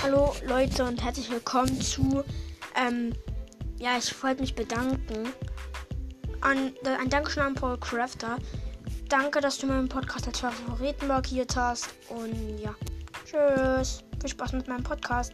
Hallo Leute und herzlich willkommen zu. Ähm, ja, ich wollte mich bedanken. An, äh, ein Dankeschön an Paul Crafter. Danke, dass du meinen Podcast als Favoriten markiert hast. Und ja, tschüss. Viel Spaß mit meinem Podcast.